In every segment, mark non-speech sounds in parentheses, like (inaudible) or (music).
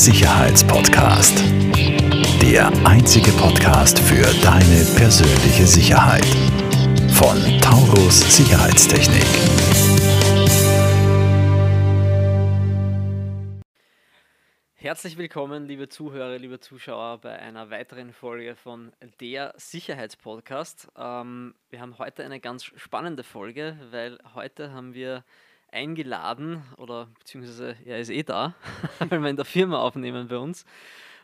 Sicherheitspodcast. Der einzige Podcast für deine persönliche Sicherheit. Von Taurus Sicherheitstechnik. Herzlich willkommen, liebe Zuhörer, liebe Zuschauer, bei einer weiteren Folge von der Sicherheitspodcast. Ähm, wir haben heute eine ganz spannende Folge, weil heute haben wir eingeladen, oder beziehungsweise er ist eh da, (laughs) weil wir in der Firma aufnehmen bei uns,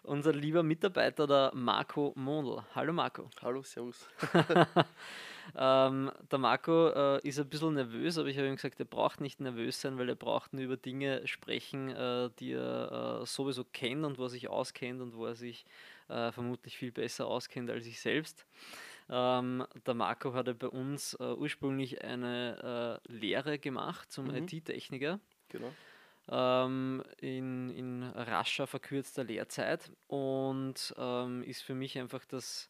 unser lieber Mitarbeiter, der Marco Mondl. Hallo Marco. Hallo, Servus. (laughs) ähm, der Marco äh, ist ein bisschen nervös, aber ich habe ihm gesagt, er braucht nicht nervös sein, weil er braucht nur über Dinge sprechen, äh, die er äh, sowieso kennt und wo er sich auskennt und wo er sich äh, vermutlich viel besser auskennt als ich selbst. Ähm, der Marco hatte bei uns äh, ursprünglich eine äh, Lehre gemacht zum mhm. IT-Techniker. Genau. Ähm, in, in rascher, verkürzter Lehrzeit und ähm, ist für mich einfach das,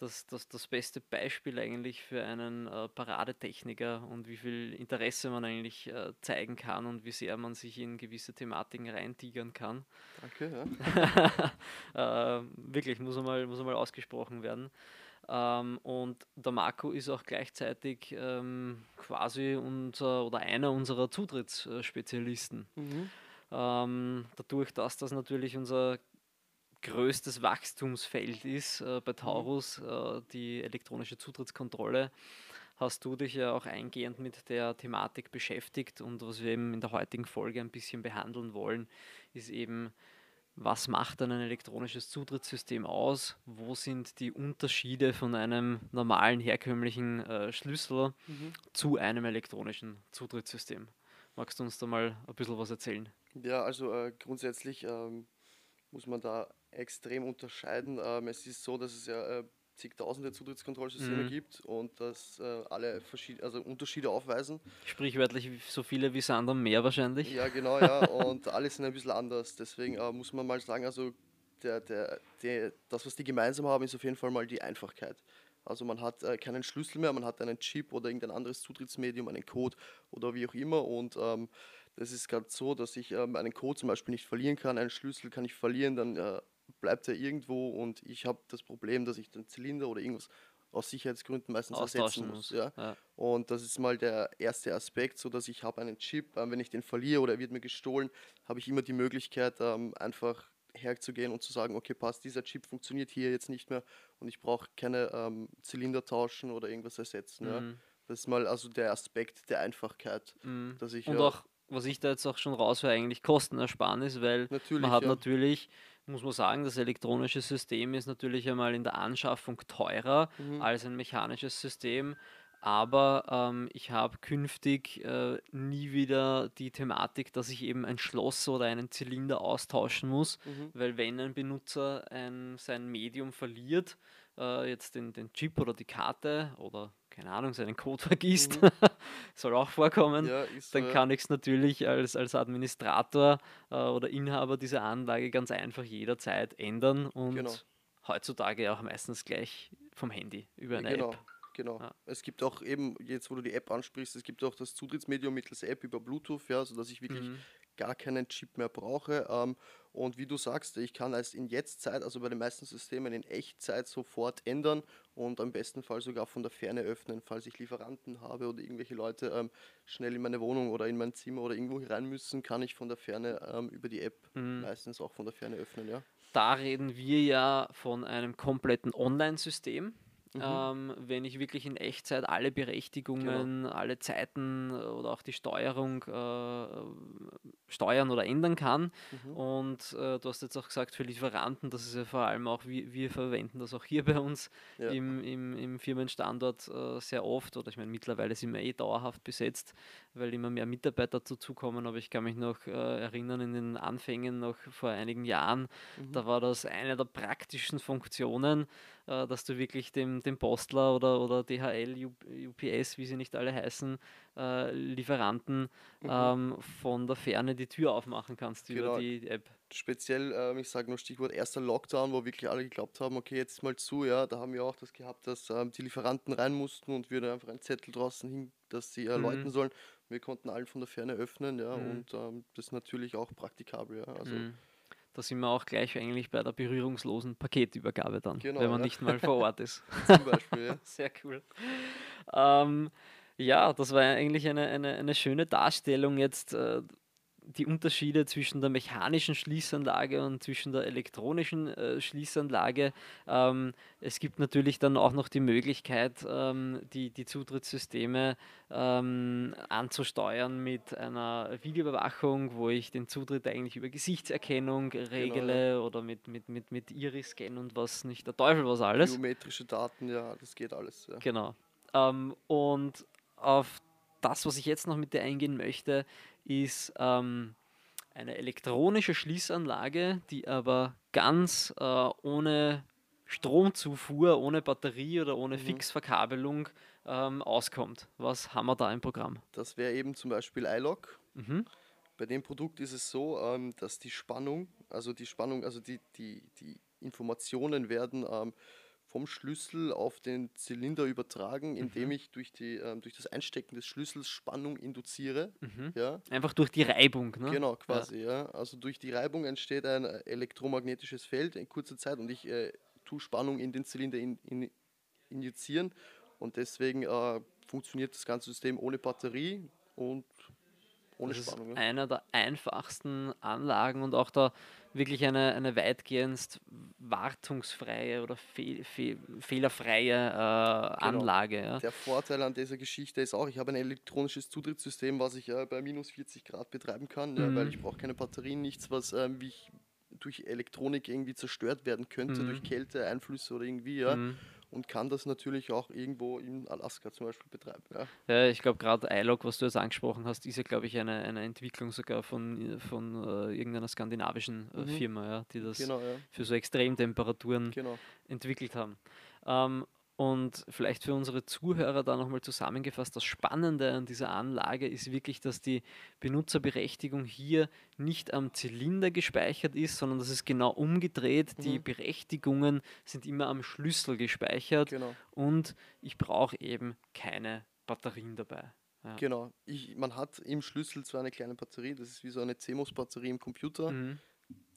das, das, das beste Beispiel eigentlich für einen äh, Paradetechniker und wie viel Interesse man eigentlich äh, zeigen kann und wie sehr man sich in gewisse Thematiken reintigern kann. Danke, ja. (laughs) äh, wirklich, muss einmal, muss einmal ausgesprochen werden. Ähm, und der Marco ist auch gleichzeitig ähm, quasi unser oder einer unserer Zutrittsspezialisten. Mhm. Ähm, dadurch, dass das natürlich unser größtes Wachstumsfeld ist äh, bei mhm. Taurus, äh, die elektronische Zutrittskontrolle, hast du dich ja auch eingehend mit der Thematik beschäftigt. Und was wir eben in der heutigen Folge ein bisschen behandeln wollen, ist eben was macht dann ein elektronisches Zutrittssystem aus? Wo sind die Unterschiede von einem normalen herkömmlichen äh, Schlüssel mhm. zu einem elektronischen Zutrittssystem? Magst du uns da mal ein bisschen was erzählen? Ja, also äh, grundsätzlich ähm, muss man da extrem unterscheiden. Ähm, es ist so, dass es ja äh, zigtausende Zutrittskontrollsysteme mhm. gibt und dass äh, alle verschiedene, also Unterschiede aufweisen. Sprichwörtlich so viele wie Sand am Meer wahrscheinlich. Ja, genau, ja. (laughs) und alle sind ein bisschen anders. Deswegen äh, muss man mal sagen, also der, der, der, das, was die gemeinsam haben, ist auf jeden Fall mal die Einfachkeit. Also man hat äh, keinen Schlüssel mehr, man hat einen Chip oder irgendein anderes Zutrittsmedium, einen Code oder wie auch immer. Und ähm, das ist gerade so, dass ich ähm, einen Code zum Beispiel nicht verlieren kann, einen Schlüssel kann ich verlieren, dann äh, bleibt er irgendwo und ich habe das Problem, dass ich den Zylinder oder irgendwas aus Sicherheitsgründen meistens ersetzen muss. Ja? ja? Und das ist mal der erste Aspekt, so dass ich habe einen Chip, ähm, wenn ich den verliere oder er wird mir gestohlen, habe ich immer die Möglichkeit, ähm, einfach herzugehen und zu sagen, okay, passt, dieser Chip funktioniert hier jetzt nicht mehr und ich brauche keine ähm, Zylinder tauschen oder irgendwas ersetzen. Mhm. Ja? Das ist mal also der Aspekt der Einfachkeit, mhm. dass ich und auch was ich da jetzt auch schon raushöre, eigentlich Kostenersparnis, weil natürlich, man hat ja. natürlich muss man sagen, das elektronische System ist natürlich einmal in der Anschaffung teurer mhm. als ein mechanisches System. Aber ähm, ich habe künftig äh, nie wieder die Thematik, dass ich eben ein Schloss oder einen Zylinder austauschen muss, mhm. weil wenn ein Benutzer ein, sein Medium verliert, äh, jetzt den, den Chip oder die Karte oder keine Ahnung, seinen Code vergisst, mhm. (laughs) soll auch vorkommen, ja, dann so, kann ich es natürlich als, als Administrator äh, oder Inhaber dieser Anlage ganz einfach jederzeit ändern und genau. heutzutage auch meistens gleich vom Handy über eine genau. App. Genau. Ja. Es gibt auch eben, jetzt wo du die App ansprichst, es gibt auch das Zutrittsmedium mittels App über Bluetooth, ja, sodass ich wirklich mhm. Gar keinen Chip mehr brauche. Ähm, und wie du sagst, ich kann es in Jetztzeit, also bei den meisten Systemen in Echtzeit sofort ändern und am besten Fall sogar von der Ferne öffnen, falls ich Lieferanten habe oder irgendwelche Leute ähm, schnell in meine Wohnung oder in mein Zimmer oder irgendwo rein müssen, kann ich von der Ferne ähm, über die App mhm. meistens auch von der Ferne öffnen. Ja. Da reden wir ja von einem kompletten Online-System. Mhm. Ähm, wenn ich wirklich in Echtzeit alle Berechtigungen, genau. alle Zeiten oder auch die Steuerung äh, steuern oder ändern kann. Mhm. Und äh, du hast jetzt auch gesagt, für Lieferanten, das ist ja vor allem auch, wir, wir verwenden das auch hier bei uns ja. im, im, im, Firmenstandort äh, sehr oft. Oder ich meine, mittlerweile sind wir eh dauerhaft besetzt, weil immer mehr Mitarbeiter dazukommen. Aber ich kann mich noch äh, erinnern, in den Anfängen noch vor einigen Jahren, mhm. da war das eine der praktischen Funktionen, äh, dass du wirklich dem, dem Postler oder, oder DHL, UPS, wie sie nicht alle heißen, äh, Lieferanten mhm. ähm, von der Ferne die Tür aufmachen kannst genau. über die App. Speziell, ähm, ich sage nur Stichwort erster Lockdown, wo wirklich alle geglaubt haben, okay, jetzt ist mal zu, ja, da haben wir auch das gehabt, dass ähm, die Lieferanten rein mussten und wir da einfach einen Zettel draußen hin, dass sie äh, mhm. sollen. Wir konnten allen von der Ferne öffnen, ja, mhm. und ähm, das ist natürlich auch praktikabel, ja. Also mhm Da sind wir auch gleich eigentlich bei der berührungslosen Paketübergabe dann, Genau, wenn man ja. nicht mal vor Ort ist. (laughs) Zum Beispiel, ja. Sehr cool. Ähm, ja, das war eigentlich eine, eine, eine schöne Darstellung jetzt. Äh, die Unterschiede zwischen der mechanischen Schließanlage und zwischen der elektronischen äh, Schließanlage. Ähm, es gibt natürlich dann auch noch die Möglichkeit, ähm, die, die Zutrittssysteme ähm, anzusteuern mit einer Videoüberwachung, wo ich den Zutritt eigentlich über Gesichtserkennung regele oder mit, mit, mit, mit Iris-Scan und was nicht der Teufel was alles. Biometrische Daten, ja, das geht alles. Ja. Genau. Ähm, und auf das, was ich jetzt noch mit dir eingehen möchte, ist ähm, eine elektronische Schließanlage, die aber ganz äh, ohne Stromzufuhr, ohne Batterie oder ohne Mhm. Fixverkabelung ähm, auskommt. Was haben wir da im Programm? Das wäre eben zum Beispiel iLock. Mhm. Bei dem Produkt ist es so, ähm, dass die Spannung, also die Spannung, also die, die, die Informationen werden ähm, vom Schlüssel auf den Zylinder übertragen, indem ich durch, die, ähm, durch das Einstecken des Schlüssels Spannung induziere. Mhm. Ja, Einfach durch die Reibung. Ne? genau, quasi. Ja. Also durch die Reibung entsteht ein elektromagnetisches Feld in kurzer Zeit und ich äh, tue Spannung in den Zylinder in, in, injizieren und deswegen äh, funktioniert das ganze System ohne Batterie und ohne Das ist Spannung. Ja. einer der einfachsten Anlagen und auch da wirklich eine, eine weitgehend wartungsfreie oder fehl, fehl, fehlerfreie äh, Genau. Anlage. Ja. Der Vorteil an dieser Geschichte ist auch, ich habe ein elektronisches Zutrittssystem, was ich äh, bei minus 40 Grad betreiben kann, ja, weil Mhm. ich brauche keine Batterien, nichts, was ich durch Elektronik irgendwie zerstört werden könnte, Mhm. durch Kälte, Einflüsse oder irgendwie, ja. Mhm. Und kann das natürlich auch irgendwo in Alaska zum Beispiel betreiben. Ja. Ja, ich glaube gerade iLog, was du jetzt angesprochen hast, ist ja glaube ich eine, eine Entwicklung sogar von, von äh, irgendeiner skandinavischen äh, Mhm. Firma, ja, die das Genau, ja. für so Extremtemperaturen Genau. entwickelt haben. Ähm, und vielleicht für unsere Zuhörer da nochmal zusammengefasst, das Spannende an dieser Anlage ist wirklich, dass die Benutzerberechtigung hier nicht am Zylinder gespeichert ist, sondern das ist genau umgedreht. Die Mhm. Berechtigungen sind immer am Schlüssel gespeichert Genau. und ich brauche eben keine Batterien dabei. Ja. Genau. Ich, man hat im Schlüssel zwar eine kleine Batterie, das ist wie so eine CMOS-Batterie im Computer, Mhm.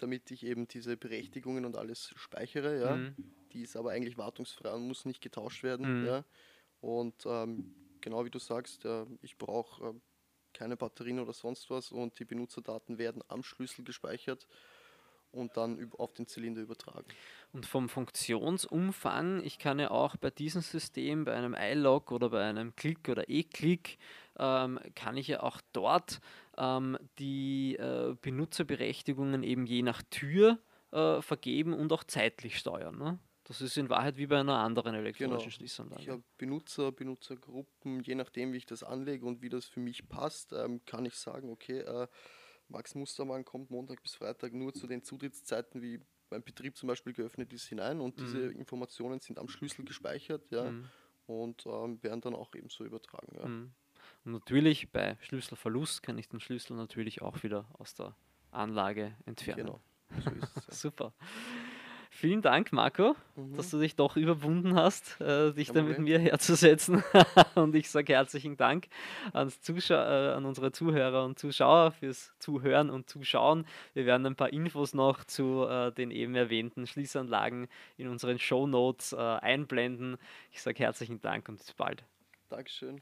Damit ich eben diese Berechtigungen und alles speichere. Ja. Mhm. Die ist aber eigentlich wartungsfrei und muss nicht getauscht werden. Mhm. Ja. Und ähm, genau wie du sagst, äh, ich brauche äh, keine Batterien oder sonst was und die Benutzerdaten werden am Schlüssel gespeichert und dann auf den Zylinder übertragen. Und vom Funktionsumfang, ich kann ja auch bei diesem System, bei einem iLog oder bei einem Click oder E-Click, ähm, kann ich ja auch dort ähm, die äh, Benutzerberechtigungen eben je nach Tür äh, vergeben und auch zeitlich steuern. Ne? Das ist in Wahrheit wie bei einer anderen elektronischen Ich Schließanlage. habe Benutzer, Benutzergruppen, je nachdem, wie ich das anlege und wie das für mich passt, ähm, kann ich sagen, okay, äh, Max Mustermann kommt Montag bis Freitag nur zu den Zutrittszeiten, wie mein Betrieb zum Beispiel geöffnet ist, hinein und diese Informationen sind am Schlüssel gespeichert ja, Mhm. und ähm, werden dann auch ebenso übertragen. Ja. Mhm. Und natürlich bei Schlüsselverlust kann ich den Schlüssel natürlich auch wieder aus der Anlage entfernen. Genau, so. (laughs) Super. Vielen Dank, Marco, Mhm. dass du dich doch überwunden hast, äh, dich da mit mir herzusetzen. (laughs) und ich sage herzlichen Dank ans Zuschau äh, an unsere Zuhörer und Zuschauer fürs Zuhören und Zuschauen. Wir werden ein paar Infos noch zu äh, den eben erwähnten Schließanlagen in unseren Show Notes äh, einblenden. Ich sage herzlichen Dank und bis bald. Dankeschön.